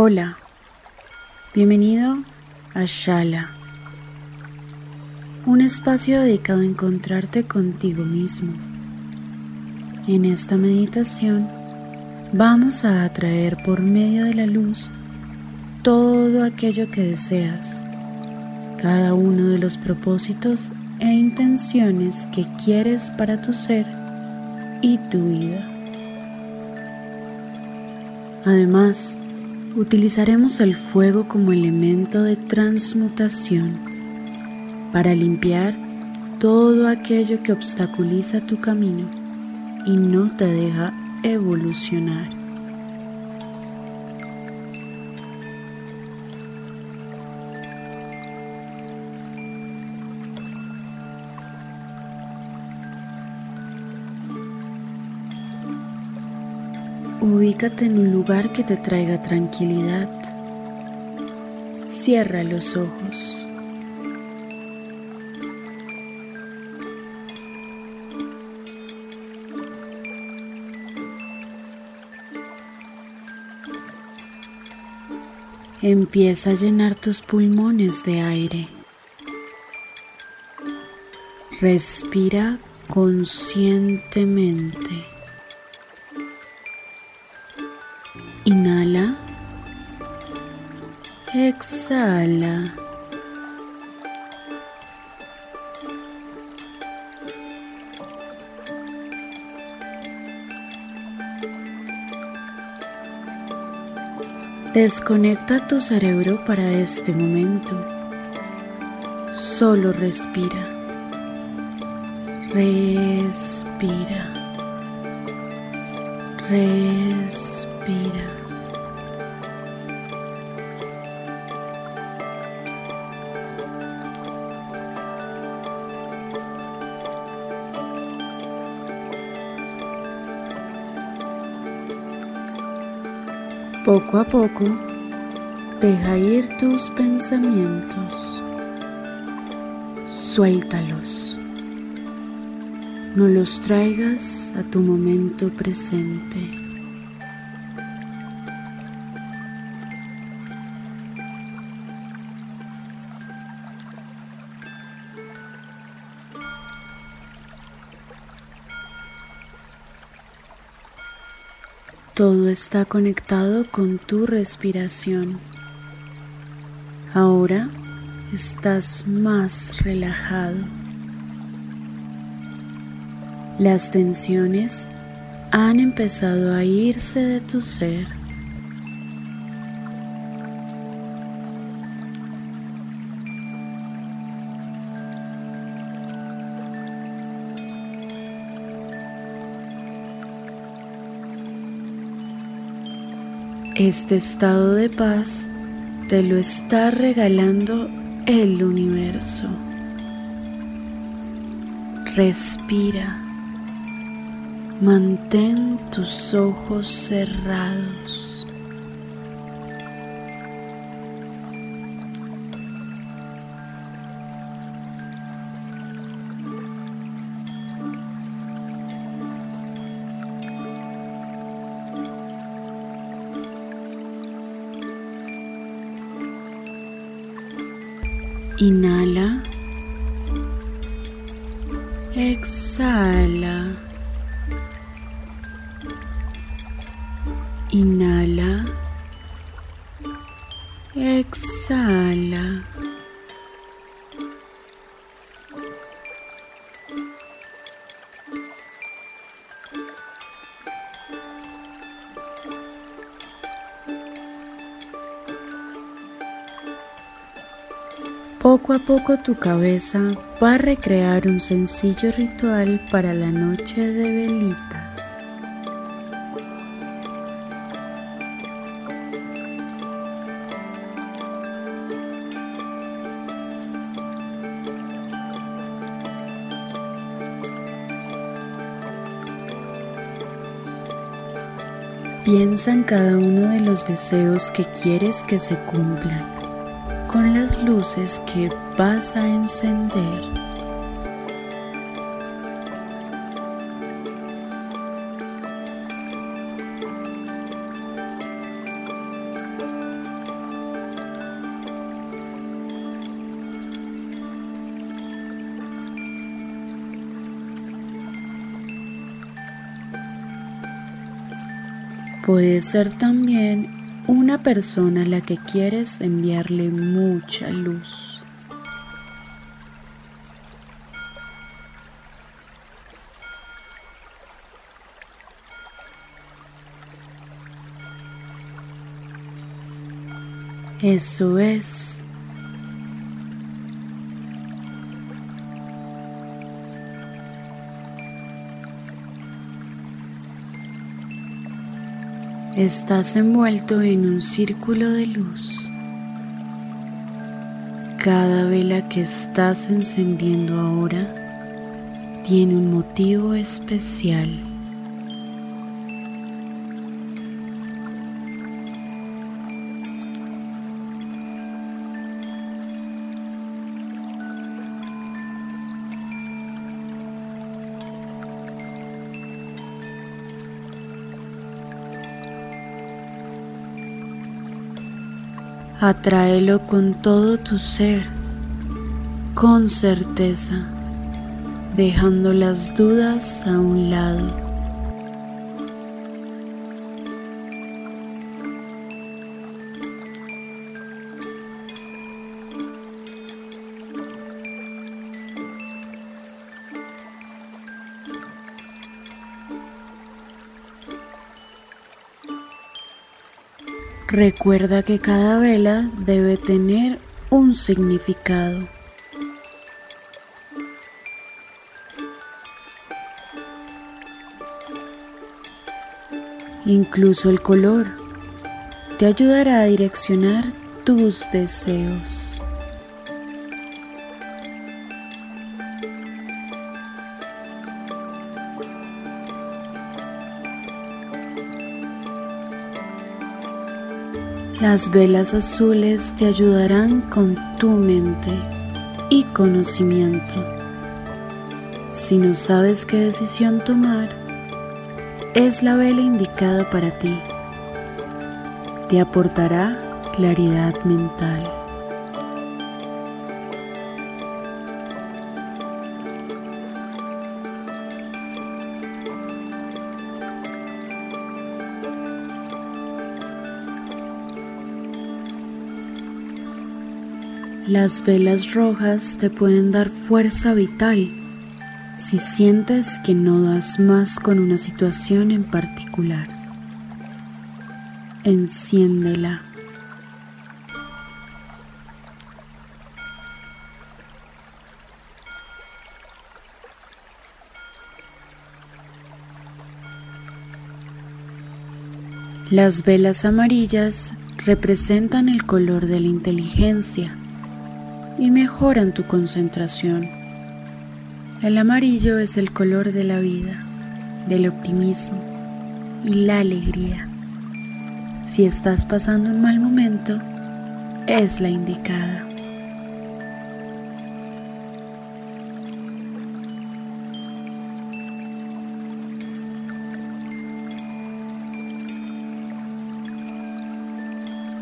Hola, bienvenido a Shala, un espacio dedicado a encontrarte contigo mismo. En esta meditación vamos a atraer por medio de la luz todo aquello que deseas, cada uno de los propósitos e intenciones que quieres para tu ser y tu vida. Además, utilizaremos el fuego como elemento de transmutación para limpiar todo aquello que obstaculiza tu camino y no te deja evolucionar. Ubícate en un lugar que te traiga tranquilidad. Cierra los ojos. Empieza a llenar tus pulmones de aire. Respira conscientemente. Exhala. Desconecta tu cerebro para este momento. Solo respira. Respira. Respira. Poco a poco, deja ir tus pensamientos. Suéltalos. No los traigas a tu momento presente. Todo está conectado con tu respiración. Ahora estás más relajado. Las tensiones han empezado a irse de tu ser. Este estado de paz te lo está regalando el universo. Respira. Mantén tus ojos cerrados. Inhala. Exhala. Inhala. Exhala. Poco tu cabeza va a recrear un sencillo ritual para la noche de velitas. Piensa en cada uno de los deseos que quieres que se cumplan con las luces que vas a encender. Puede ser también una persona a la que quieres enviarle mucha luz. Eso es. Estás envuelto en un círculo de luz. Cada vela que estás encendiendo ahora tiene un motivo especial. Atráelo con todo tu ser, con certeza, dejando las dudas a un lado. Recuerda que cada vela debe tener un significado. Incluso el color te ayudará a direccionar tus deseos. Las velas azules te ayudarán con tu mente y conocimiento. Si no sabes qué decisión tomar, es la vela indicada para ti. Te aportará claridad mental. Las velas rojas te pueden dar fuerza vital si sientes que no das más con una situación en particular. Enciéndela. Las velas amarillas representan el color de la inteligencia y mejoran tu concentración. El amarillo es el color de la vida, del optimismo y la alegría. Si estás pasando un mal momento, es la indicada.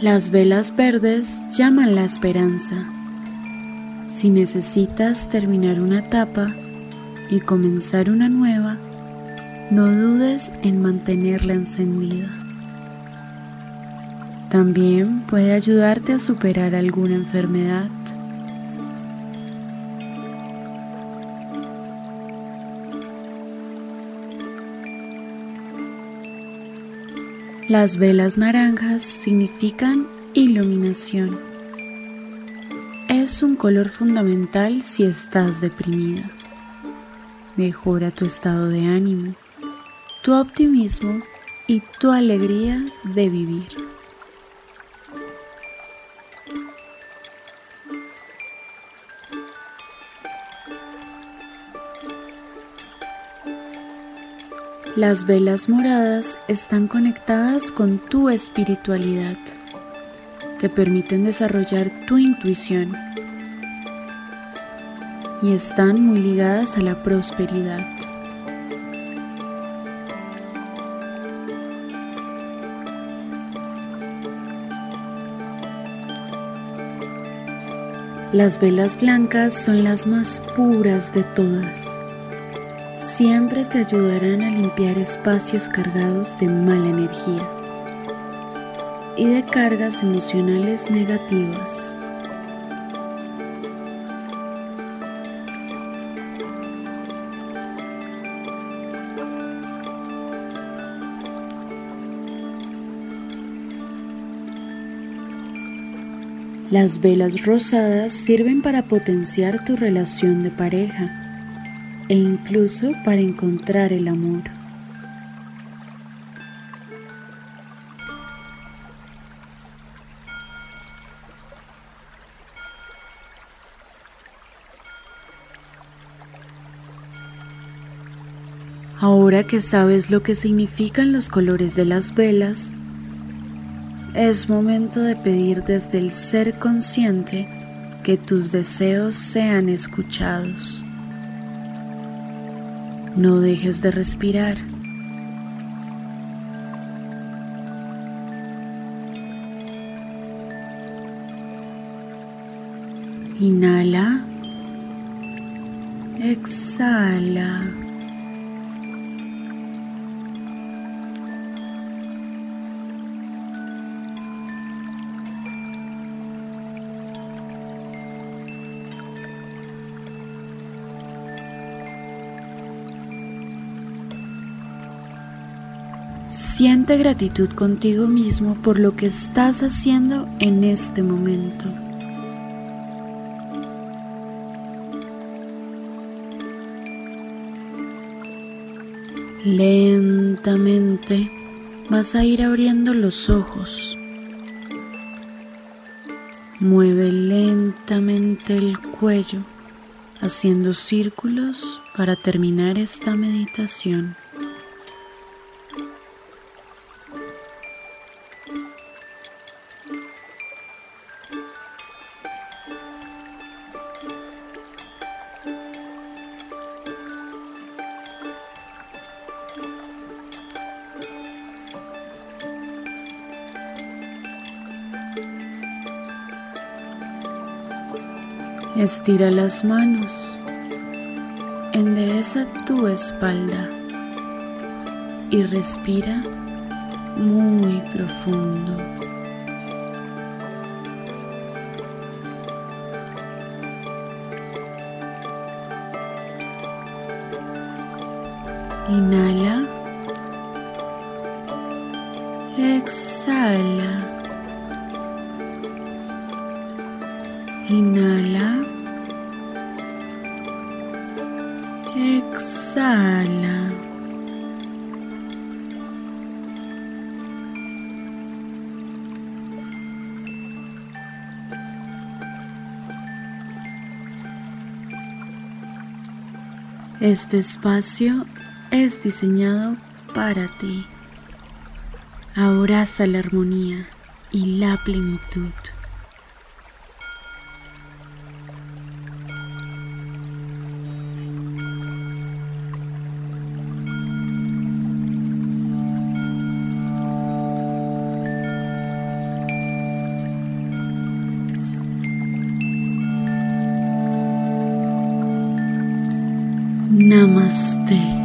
Las velas verdes llaman la esperanza si necesitas terminar una etapa y comenzar una nueva, no dudes en mantenerla encendida. También puede ayudarte a superar alguna enfermedad. Las velas naranjas significan iluminación. Es un color fundamental si estás deprimida. Mejora tu estado de ánimo, tu optimismo y tu alegría de vivir. Las velas moradas están conectadas con tu espiritualidad. Te permiten desarrollar tu intuición y están muy ligadas a la prosperidad. Las velas blancas son las más puras de todas siempre te ayudarán a limpiar espacios cargados de mala energía y de cargas emocionales negativas. Las velas rosadas sirven para potenciar tu relación de pareja e incluso para encontrar el amor. Ahora que sabes lo que significan los colores de las velas, es momento de pedir desde el ser consciente que tus deseos sean escuchados. No dejes de respirar. Inhala. Exhala. Gratitud contigo mismo por lo que estás haciendo en este momento. Lentamente vas a ir abriendo los ojos. Mueve lentamente el cuello, haciendo círculos para terminar esta meditación. Estira las manos, endereza tu espalda y respira muy profundo. Inhala. Este espacio es diseñado para ti. Abraza la armonía y la plenitud. Namaste.